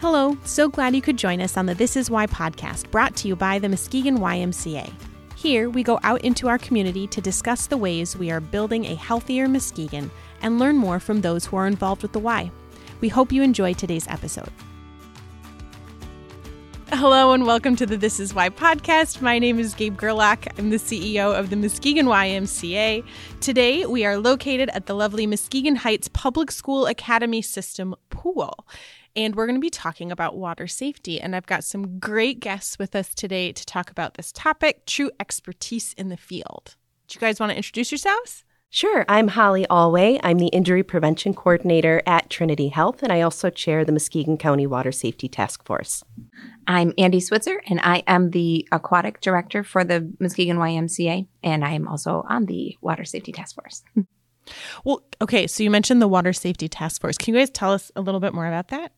Hello, so glad you could join us on the This Is Y podcast brought to you by the Muskegon YMCA. Here, we go out into our community to discuss the ways we are building a healthier Muskegon and learn more from those who are involved with the Y. We hope you enjoy today's episode. Hello and welcome to the This Is Y podcast. My name is Gabe Gerlach. I'm the CEO of the Muskegon YMCA. Today, we are located at the lovely Muskegon Heights Public School Academy System pool and we're going to be talking about water safety. And I've got some great guests with us today to talk about this topic true expertise in the field. Do you guys want to introduce yourselves? Sure. I'm Holly Alway. I'm the Injury Prevention Coordinator at Trinity Health, and I also chair the Muskegon County Water Safety Task Force. I'm Andi Switzer, and I am the Aquatic Director for the Muskegon YMCA, and I am also on the Water Safety Task Force. well, okay, so you mentioned the Water Safety Task Force. Can you guys tell us a little bit more about that?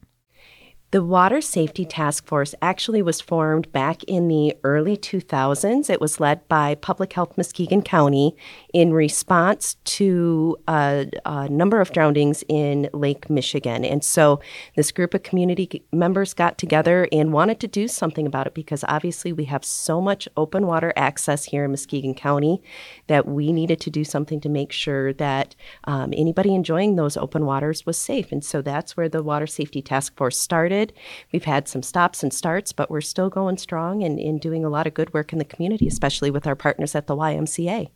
The Water Safety Task Force actually was formed back in the early 2000s. It was led by Public Health Muskegon County in response to a, a, number of drownings in Lake Michigan. And so this group of community members got together and wanted to do something about it because obviously we have so much open water access here in Muskegon County that we needed to do something to make sure that um, anybody enjoying those open waters was safe. And so that's where the Water Safety Task Force started started. We've had some stops and starts, but we're still going strong and, and doing a lot of good work in the community, especially with our partners at the YMCA.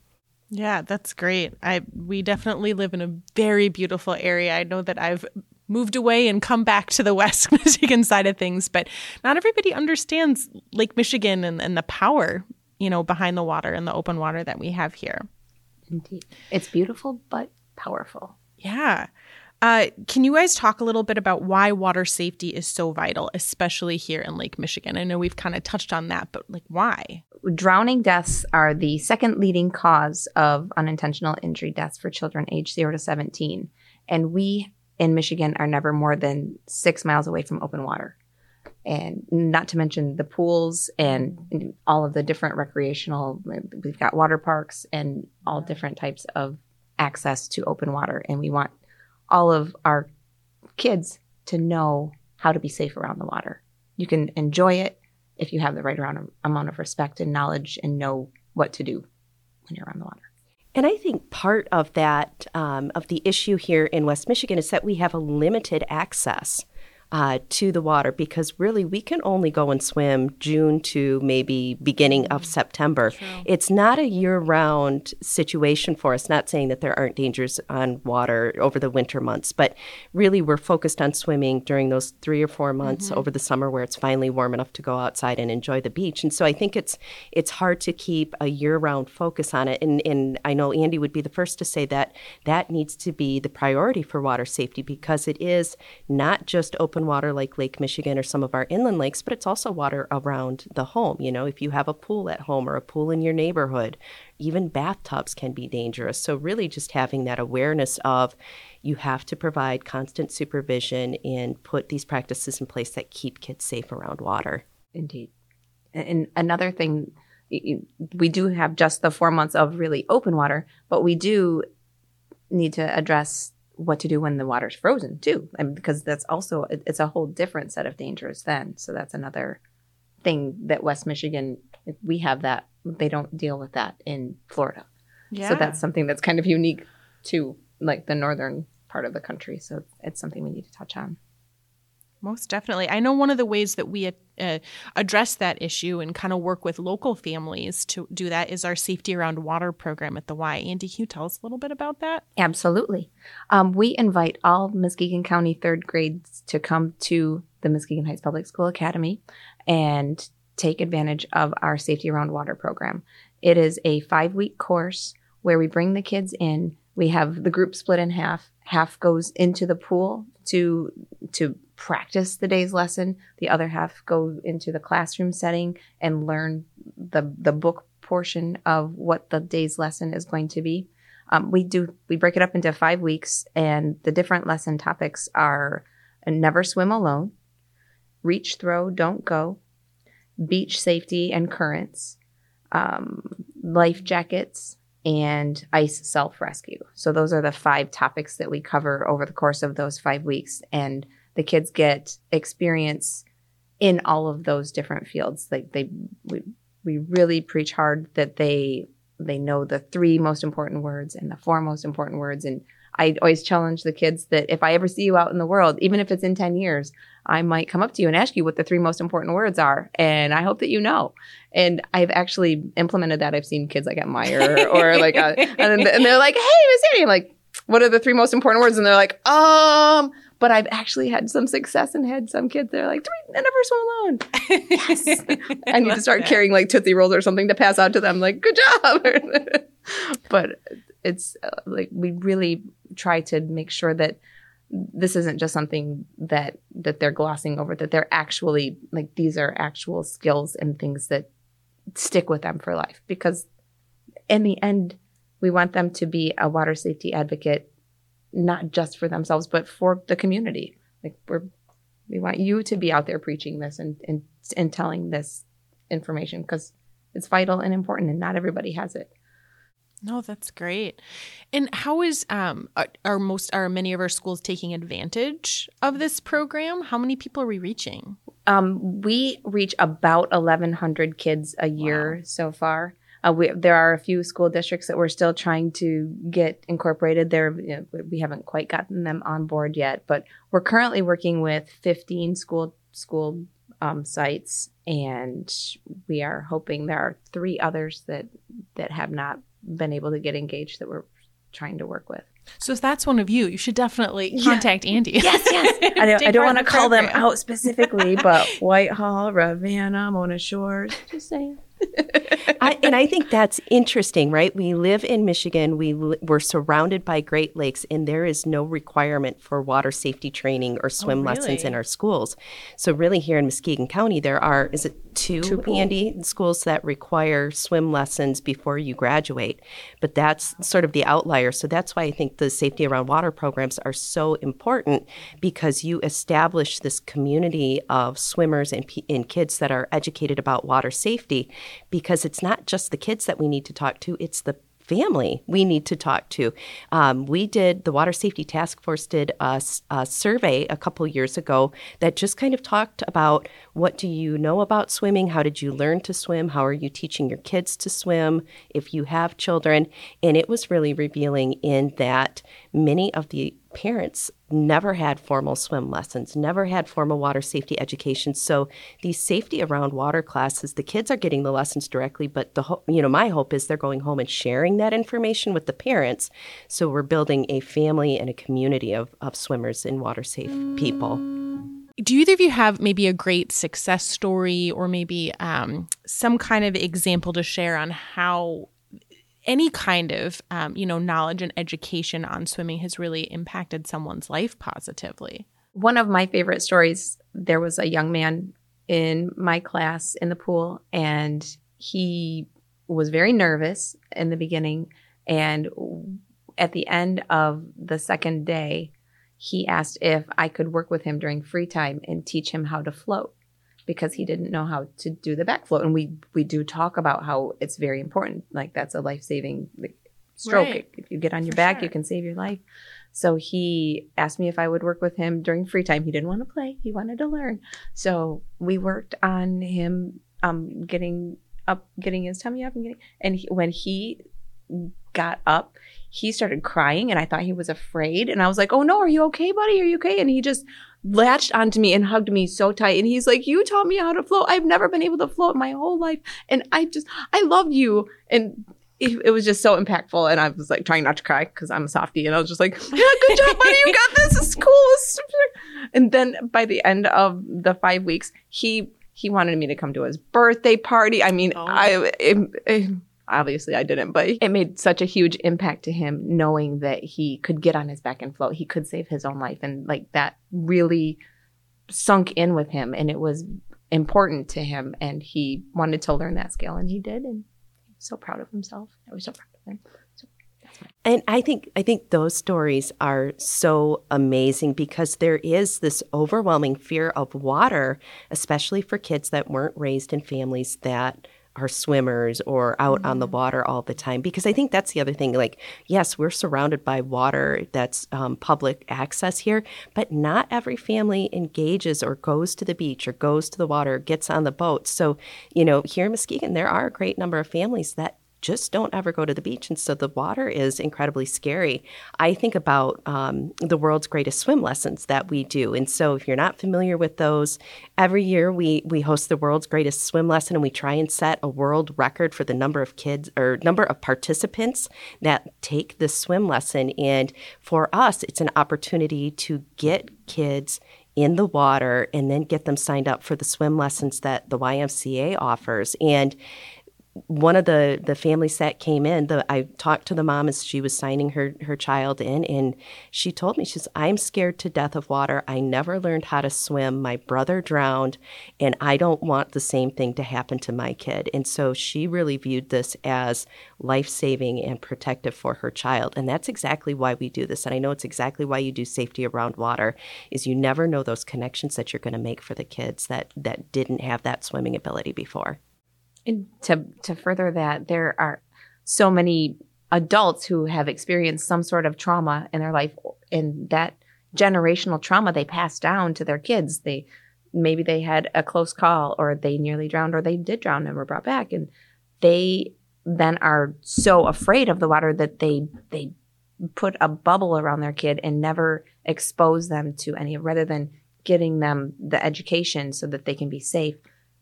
Yeah, that's great. I we definitely live in a very beautiful area. I know that I've moved away and come back to the West Michigan side of things, but not everybody understands Lake Michigan and, and the power, you know, behind the water and the open water that we have here. Indeed. It's beautiful but powerful. Yeah. Uh, can you guys talk a little bit about why water safety is so vital, especially here in Lake Michigan? I know we've kind of touched on that, but like why? Drowning deaths are the second leading cause of unintentional injury deaths for children aged 0 to 17. And we in Michigan are never more than six miles away from open water. And not to mention the pools and all of the different recreational, we've got water parks and all different types of access to open water. And we want all of our kids to know how to be safe around the water. You can enjoy it if you have the right amount of respect and knowledge and know what to do when you're around the water. And I think part of that, um, of the issue here in West Michigan, is that we have a limited access uh, to the water because really we can only go and swim June to maybe beginning of September. True. It's not a year round situation for us, not saying that there aren't dangers on water over the winter months, but really we're focused on swimming during those three or four months mm-hmm. over the summer where it's finally warm enough to go outside and enjoy the beach. And so I think it's it's hard to keep a year round focus on it. And, and I know Andi would be the first to say that that needs to be the priority for water safety because it is not just open water like Lake Michigan or some of our inland lakes, but it's also water around the home. You know, if you have a pool at home or a pool in your neighborhood, even bathtubs can be dangerous. So, really, just having that awareness of you have to provide constant supervision and put these practices in place that keep kids safe around water. Indeed. And another thing, we do have just the four months of really open water, but we do need to address what to do when the water's frozen too. I mean, because that's also it's a whole different set of dangers then. So that's another thing that west michigan we have that they don't deal with that in florida. Yeah. so that's something that's kind of unique to like the northern part of the country. So it's something we need to touch on most definitely. I know one of the ways that we uh, address that issue and kind of work with local families to do that is our Safety Around Water program at the Y. Andi, can you tell us a little bit about that? Absolutely. Um, we invite all Muskegon County third grades to come to the Muskegon Heights Public School Academy and take advantage of our Safety Around Water program. It is a five week course where we bring the kids in. We have the group split in half. Half goes into the pool to to practice the day's lesson. The other half go into the classroom setting and learn the the book portion of what the day's lesson is going to be. Um, we do we break it up into five weeks, and the different lesson topics are never swim alone, reach, throw, don't go, beach safety and currents, um, life jackets, and ice self rescue. So those are the five topics that we cover over the course of those five weeks, and the kids get experience in all of those different fields. Like they, we, we really preach hard that they they know the three most important words and the four most important words. And I always challenge the kids that if I ever see you out in the world, even if it's in 10 years, I might come up to you and ask you what the three most important words are. And I hope that you know. And I've actually implemented that. I've seen kids like at Meijer or like, a, and, and they're like, hey, Miss Annie. I'm like, what are the three most important words? And they're like, um, but I've actually had some success and had some kids that are like, I never swim alone. yes. I need to start that. carrying like Tootsie Rolls or something to pass out to them. Like, good job. but it's uh, like, we really try to make sure that this isn't just something that that they're glossing over that they're actually like these are actual skills and things that stick with them for life because in the end we want them to be a water safety advocate, not just for themselves, but for the community. Like we're, we want you to be out there preaching this and, and, and telling this information because it's vital and important and not everybody has it. No, that's great. And how is um are most are many of our schools taking advantage of this program? How many people are we reaching? Um, we reach about eleven hundred kids a year wow. so far. Uh, we, there are a few school districts that we're still trying to get incorporated. There, you know, we haven't quite gotten them on board yet, but we're currently working with 15 school school um, sites, and we are hoping there are three others that that have not been able to get engaged that we're trying to work with. So if that's one of you, you should definitely contact yeah. Andi. Yes, yes. I don't, I don't want to call program. them out specifically, but Whitehall, Ravenna, Mona Shores, just saying. I, and I think that's interesting, right? We live in Michigan. We we're surrounded by Great Lakes, and there is no requirement for water safety training or swim oh, really? lessons in our schools. So, really, here in Muskegon County, there are is it two, two Andi schools that require swim lessons before you graduate, but that's sort of the outlier. So that's why I think the safety around water programs are so important because you establish this community of swimmers and, and kids that are educated about water safety because it's not just the kids that we need to talk to, it's the family we need to talk to. Um, we did, the Water Safety Task Force did a, a, survey a couple years ago that just kind of talked about what do you know about swimming? How did you learn to swim? How are you teaching your kids to swim if you have children? And it was really revealing in that many of the parents never had formal swim lessons, never had formal water safety education. So these safety around water classes, the kids are getting the lessons directly, but the ho- you know my hope is they're going home and sharing that information with the parents. So we're building a family and a community of, of swimmers and water safe people. Do either of you have maybe a great success story or maybe um, some kind of example to share on how any kind of um, you know knowledge and education on swimming has really impacted someone's life positively. One of my favorite stories there was a young man in my class in the pool and he was very nervous in the beginning and at the end of the second day he asked if i could work with him during free time and teach him how to float because he didn't know how to do the back float. And we we do talk about how it's very important. Like that's a life saving like, stroke. Right. If you get on your For back, sure. you can save your life. So he asked me if I would work with him during free time. He didn't want to play; he wanted to learn. So we worked on him um, getting up, getting his tummy up, and getting. And he, when he got up, he started crying, and I thought he was afraid. And I was like, "Oh no, are you okay, buddy? Are you okay?" And he just latched onto me and hugged me so tight. And he's like, You taught me how to float. I've never been able to float my whole life. And I just, I love you. And it, it was just so impactful. And I was like trying not to cry because I'm a softie. And I was just like, Yeah, good job, buddy. You got this. It's cool. It's and then by the end of the five weeks, he, he wanted me to come to his birthday party. I mean, oh. I, it, it, obviously I didn't, but it made such a huge impact to him knowing that he could get on his back and float. He could save his own life. And like that really sunk in with him and it was important to him. And he wanted to learn that skill and he did. And he's so proud of himself. I was so proud of him. and I think I think those stories are so amazing because there is this overwhelming fear of water, especially for kids that weren't raised in families that are swimmers or out mm-hmm. on the mm-hmm. water all the time because I think that's the other thing. Like, yes, we're surrounded by water that's um, public access here, but not every family engages or goes to the beach or goes to the water, gets on the boat. So, you know, here in Muskegon, there are a great number of families that just don't ever go to the beach. And so the water is incredibly scary. I think about um, the world's greatest swim lessons that we do. And so if you're not familiar with those, every year we, we host the world's greatest swim lesson and we try and set a world record for the number of kids or number of participants that take the swim lesson. And for us, it's an opportunity to get kids in the water and then get them signed up for the swim lessons that the YMCA offers. And one of the the families that came in, the I talked to the mom as she was signing her her child in, and she told me she's I'm scared to death of water. I never learned how to swim. My brother drowned, and I don't want the same thing to happen to my kid. And so she really viewed this as life saving and protective for her child, and that's exactly why we do this. And I know it's exactly why you do safety around water. Is you never know those connections that you're going to make for the kids that that didn't have that swimming ability before. And to to further that, there are so many adults who have experienced some sort of trauma in their life, and that generational trauma they pass down to their kids. They maybe they had a close call, or they nearly drowned, or they did drown and were brought back, and they then are so afraid of the water that they they put a bubble around their kid and never expose them to any rather than getting them the education so that they can be safe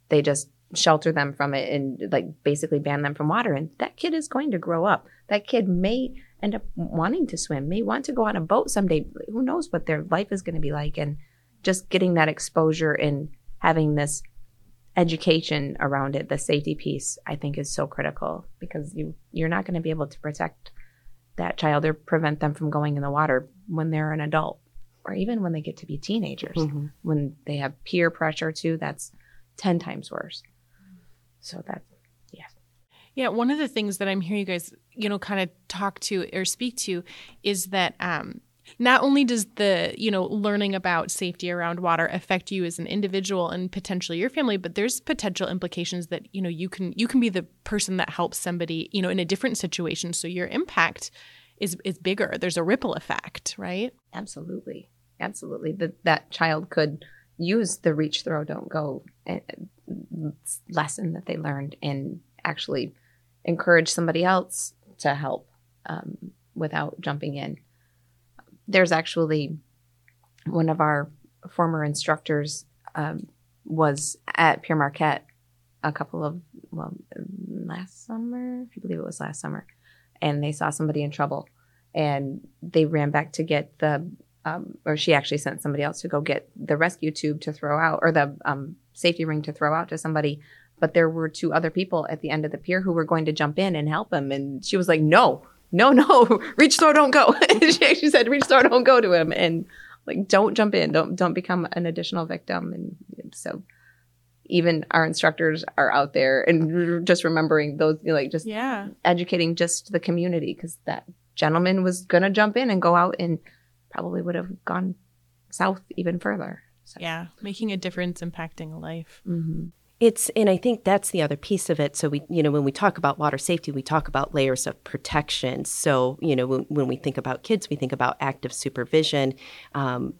they just shelter them from it and like basically ban them from water. And that kid is going to grow up. That kid may end up wanting to swim, may want to go on a boat someday. Who knows what their life is going to be like? And just getting that exposure and having this education around it, the safety piece, I think is so critical because you you're not going to be able to protect that child or prevent them from going in the water when they're an adult or even when they get to be teenagers. Mm-hmm. When they have peer pressure too, that's 10 times worse. So that, yeah. Yeah, one of the things that I'm hearing you guys, you know, kind of talk to or speak to is that um, not only does the, you know, learning about safety around water affect you as an individual and potentially your family, but there's potential implications that, you know, you can you can be the person that helps somebody, you know, in a different situation. So your impact is is bigger. There's a ripple effect, right? Absolutely. Absolutely. That that child could use the reach throw don't go eh, lesson that they learned and actually encourage somebody else to help um, without jumping in. There's actually one of our former instructors um, was at Pere Marquette a couple of well last summer, I believe it was last summer, and they saw somebody in trouble, and they ran back to get the um, or she actually sent somebody else to go get the rescue tube to throw out or the um, safety ring to throw out to somebody. But there were two other people at the end of the pier who were going to jump in and help him. And she was like, no, no, no, reach throw, don't go. she actually said, reach throw, don't go to him. And like, don't jump in. Don't, don't become an additional victim. And so even our instructors are out there and just remembering those, you know, like just yeah. educating just the community because that gentleman was going to jump in and go out and probably would have gone south even further. So. Yeah, making a difference, impacting a life. Mm-hmm. It's and I think that's the other piece of it. So we, you know, when we talk about water safety, we talk about layers of protection. So you know, when, when we think about kids, we think about active supervision. Um,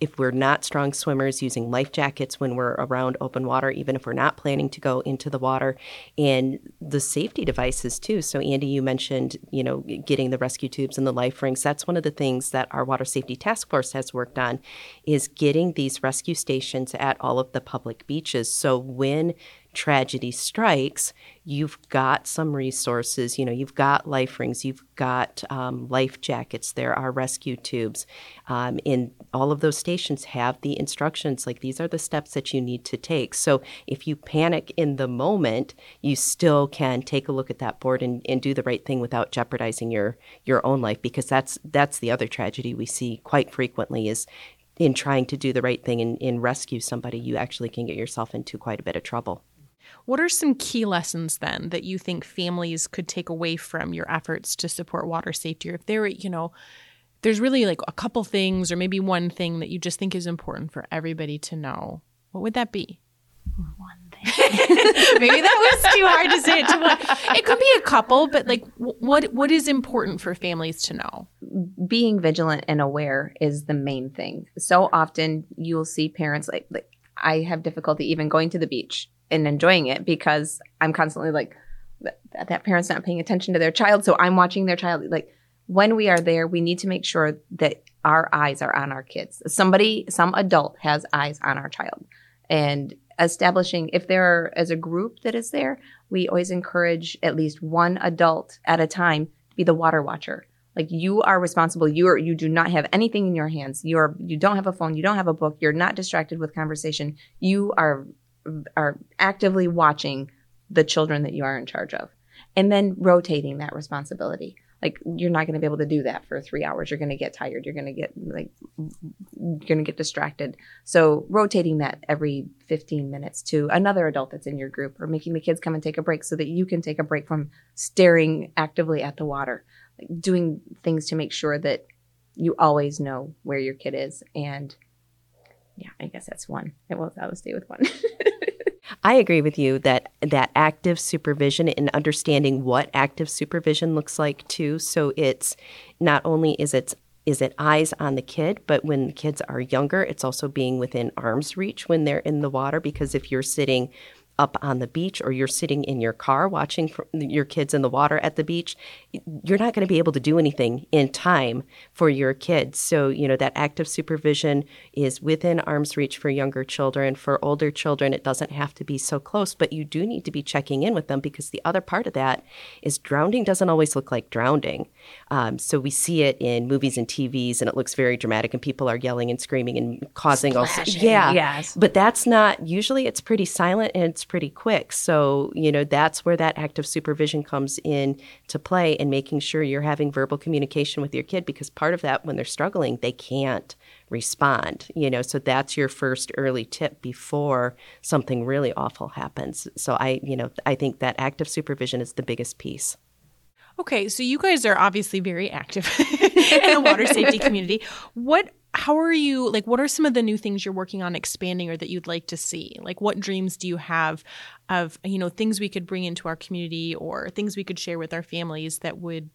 if we're not strong swimmers, using life jackets when we're around open water, even if we're not planning to go into the water, and the safety devices too. So, Andi, you mentioned, you know, getting the rescue tubes and the life rings. That's one of the things that our water safety task force has worked on, is getting these rescue stations at all of the public beaches. So when tragedy strikes, you've got some resources. You know, you've got life rings, you've got um, life jackets, there are rescue tubes. Um, and all of those stations have the instructions like these are the steps that you need to take. So if you panic in the moment, you still can take a look at that board and, and do the right thing without jeopardizing your your own life because that's that's the other tragedy we see quite frequently is in trying to do the right thing and, and rescue somebody, you actually can get yourself into quite a bit of trouble. What are some key lessons then that you think families could take away from your efforts to support water safety? Or if there were, you know, there's really like a couple things or maybe one thing that you just think is important for everybody to know, what would that be? One thing. Maybe that was too hard to say it to one. It could be a couple, but like, what what is important for families to know? Being vigilant and aware is the main thing. So often you'll see parents like, like I have difficulty even going to the beach and enjoying it because I'm constantly like that, that parent's not paying attention to their child, so I'm watching their child. Like when we are there, we need to make sure that our eyes are on our kids. Somebody, some adult has eyes on our child, and establishing if there are as a group that is there we always encourage at least one adult at a time to be the water watcher like you are responsible. You are you do not have anything in your hands. You're you don't have a phone. You don't have a book. You're not distracted with conversation. You are are actively watching the children that you are in charge of. And then rotating that responsibility. Like you're not going to be able to do that for three hours. You're going to get tired. You're going to get like you're going to get distracted. So rotating that every 15 minutes to another adult that's in your group or making the kids come and take a break so that you can take a break from staring actively at the water doing things to make sure that you always know where your kid is. And yeah i guess that's one. I will stay with one. I agree with you that that active supervision and understanding what active supervision looks like too. So it's not only is it is it eyes on the kid, but when kids are younger, it's also being within arm's reach when they're in the water because if you're sitting up on the beach or you're sitting in your car watching your kids in the water at the beach, you're not going to be able to do anything in time for your kids. So, you know, that active supervision is within arm's reach for younger children. For older children, it doesn't have to be so close, but you do need to be checking in with them because the other part of that is drowning doesn't always look like drowning. Um, so we see it in movies and TVs and it looks very dramatic and people are yelling and screaming and causing Splashing, all yeah. Yes. But that's not usually it's pretty silent and it's pretty quick. So, you know, that's where that active supervision comes in to play and making sure you're having verbal communication with your kid because part of that when they're struggling, they can't respond, you know. So that's your first early tip before something really awful happens. So I, you know, I think that active supervision is the biggest piece. Okay, so you guys are obviously very active in the water safety community. What how are you like what are some of the new things you're working on expanding or that you'd like to see? Like what dreams do you have of you know things we could bring into our community or things we could share with our families that would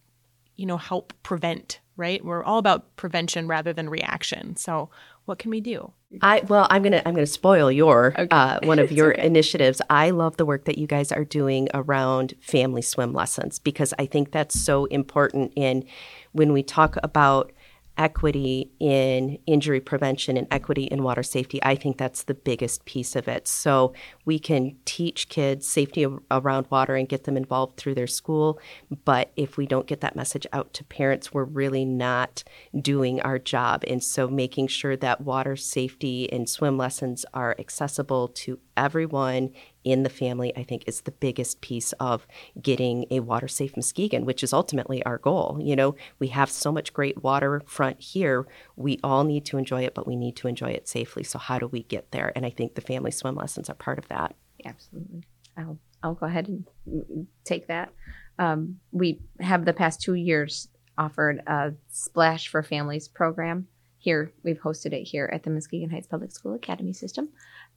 you know help prevent right? We're all about prevention rather than reaction. So what can we do I well, I'm gonna I'm gonna spoil your okay. uh, one of your okay. initiatives. I love the work that you guys are doing around family swim lessons because I think that's so important in when we talk about equity in injury prevention and equity in water safety, I think that's the biggest piece of it. So we can teach kids safety around water and get them involved through their school. But if we don't get that message out to parents, we're really not doing our job. And so making sure that water safety and swim lessons are accessible to everyone in the family, I think, is the biggest piece of getting a water safe Muskegon, which is ultimately our goal. You know, we have so much great waterfront here. We all need to enjoy it, but we need to enjoy it safely. So, how do we get there? And I think the family swim lessons are part of that. Absolutely. I'll, I'll go ahead and take that. Um, we have the past two years offered a Splash for Families program here. We've hosted it here at the Muskegon Heights Public School Academy System.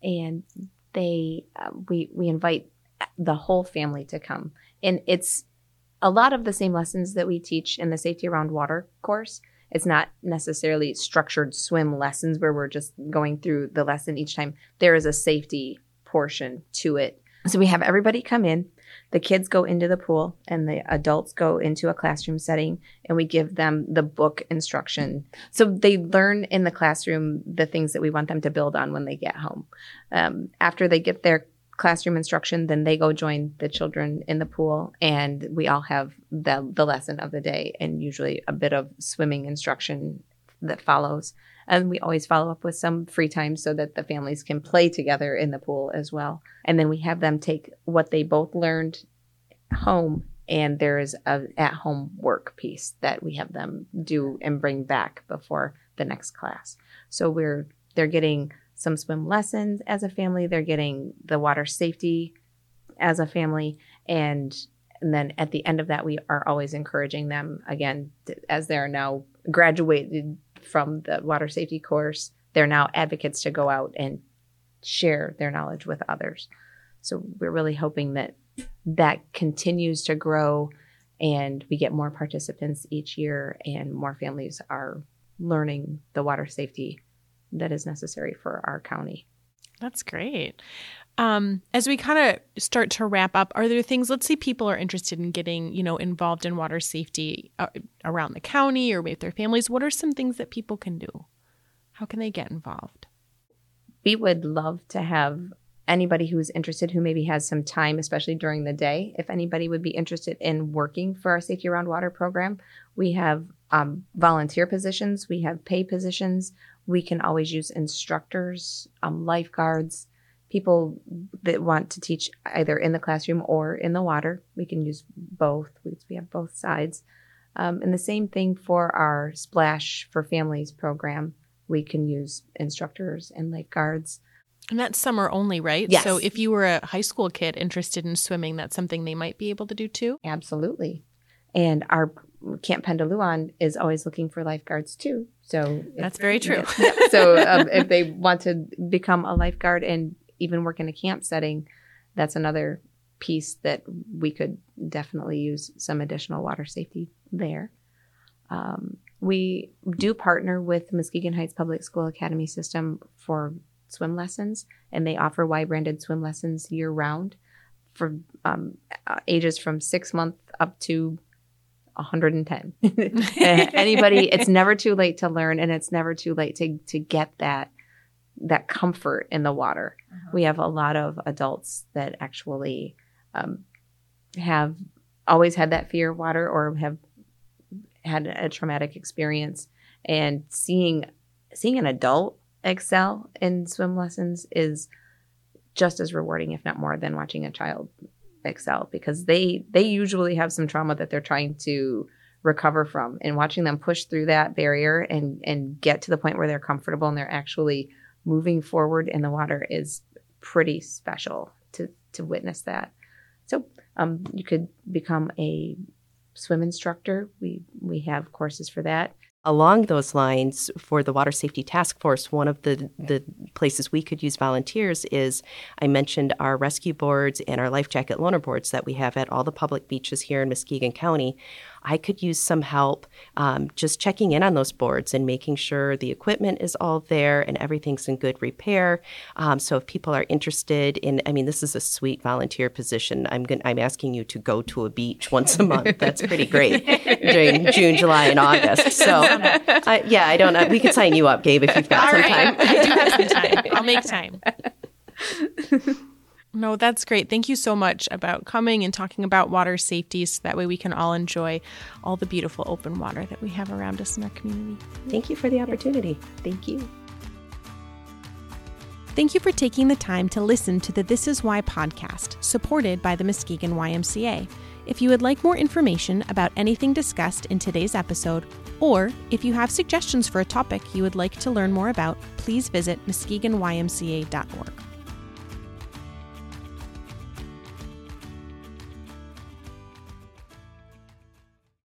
And they uh, we we invite the whole family to come. And it's a lot of the same lessons that we teach in the safety around water course. It's not necessarily structured swim lessons where we're just going through the lesson each time. There is a safety portion to it. So we have everybody come in the kids go into the pool and the adults go into a classroom setting and we give them the book instruction. So they learn in the classroom the things that we want them to build on when they get home. Um, after they get their classroom instruction, then they go join the children in the pool and we all have the, the lesson of the day and usually a bit of swimming instruction that follows. And we always follow up with some free time so that the families can play together in the pool as well. And then we have them take what they both learned home and there is a at home work piece that we have them do and bring back before the next class. So we're they're getting some swim lessons as a family, they're getting the water safety as a family and and then at the end of that we are always encouraging them again to, as they're now graduated from the water safety course. They're now advocates to go out and share their knowledge with others. So we're really hoping that that continues to grow and we get more participants each year and more families are learning the water safety that is necessary for our county. That's great. Um, as we kind of start to wrap up, are there things? Let's say people are interested in getting, you know, involved in water safety uh, around the county or with their families. What are some things that people can do? How can they get involved? We would love to have anybody who is interested who maybe has some time, especially during the day. If anybody would be interested in working for our Safety Around Water program, we have um, volunteer positions, we have pay positions. We can always use instructors, um, lifeguards people that want to teach either in the classroom or in the water. We can use both. We have both sides. Um, and the same thing for our Splash for Families program. We can use instructors and lifeguards. And that's summer only, right? Yes. So if you were a high school kid interested in swimming, that's something they might be able to do too? Absolutely. And our Camp Pendalouan is always looking for lifeguards too. So that's very true. Yeah, so um, if they want to become a lifeguard and even work in a camp setting, that's another piece that we could definitely use some additional water safety there. Um, we do partner with Muskegon Heights Public School Academy System for swim lessons, and they offer Y branded swim lessons year round for um, uh, ages from six months up to 110. Anybody, it's never too late to learn, and it's never too late to to get that that comfort in the water. Uh-huh. We have a lot of adults that actually um, have always had that fear of water or have had a traumatic experience, and seeing seeing an adult excel in swim lessons is just as rewarding, if not more, than watching a child excel because they they usually have some trauma that they're trying to recover from and watching them push through that barrier and and get to the point where they're comfortable and they're actually moving forward in the water is pretty special to to witness that. So um, you could become a swim instructor. We we have courses for that. Along those lines, for the Water Safety Task Force, one of the, the places we could use volunteers is I mentioned our rescue boards and our life jacket loaner boards that we have at all the public beaches here in Muskegon County. I could use some help um, just checking in on those boards and making sure the equipment is all there and everything's in good repair. Um, so if people are interested in, I mean, this is a sweet volunteer position. I'm going I'm asking you to go to a beach once a month. That's pretty great during June, July, and August. So uh, yeah, I don't know. We could sign you up, Gabe, if you've got all some right. time. I do have some time. I'll make time. No, that's great. Thank you so much about coming and talking about water safety so that way we can all enjoy all the beautiful open water that we have around us in our community. Thank you for the opportunity. Thank you. Thank you for taking the time to listen to the This Is Y podcast, supported by the Muskegon YMCA. If you would like more information about anything discussed in today's episode, or if you have suggestions for a topic you would like to learn more about, please visit muskegonymca.org.